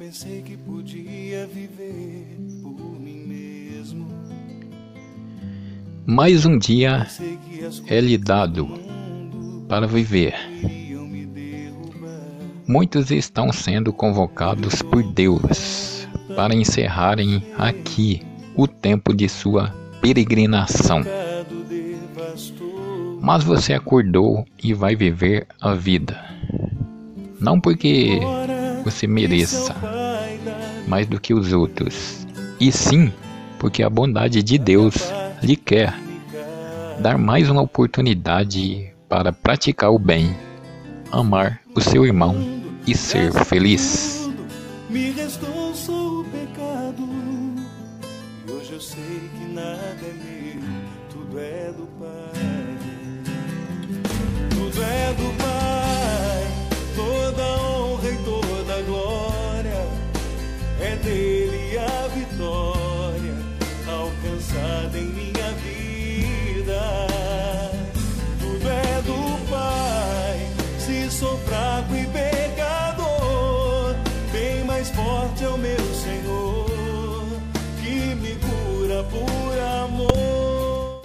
pensei que podia viver por mim mesmo. Mais um dia é lhe dado para viver. Muitos estão sendo convocados por Deus para encerrarem aqui o tempo de sua peregrinação. Mas você acordou e vai viver a vida. Não porque você mereça mais do que os outros, e sim porque a bondade de Deus lhe quer dar mais uma oportunidade para praticar o bem, amar o seu irmão e ser feliz. Me restou só o pecado. E hoje eu sei que nada é meu, É dele a vitória alcançada em minha vida. Tudo é do Pai. Se sou fraco e pecador, bem mais forte é o meu Senhor que me cura por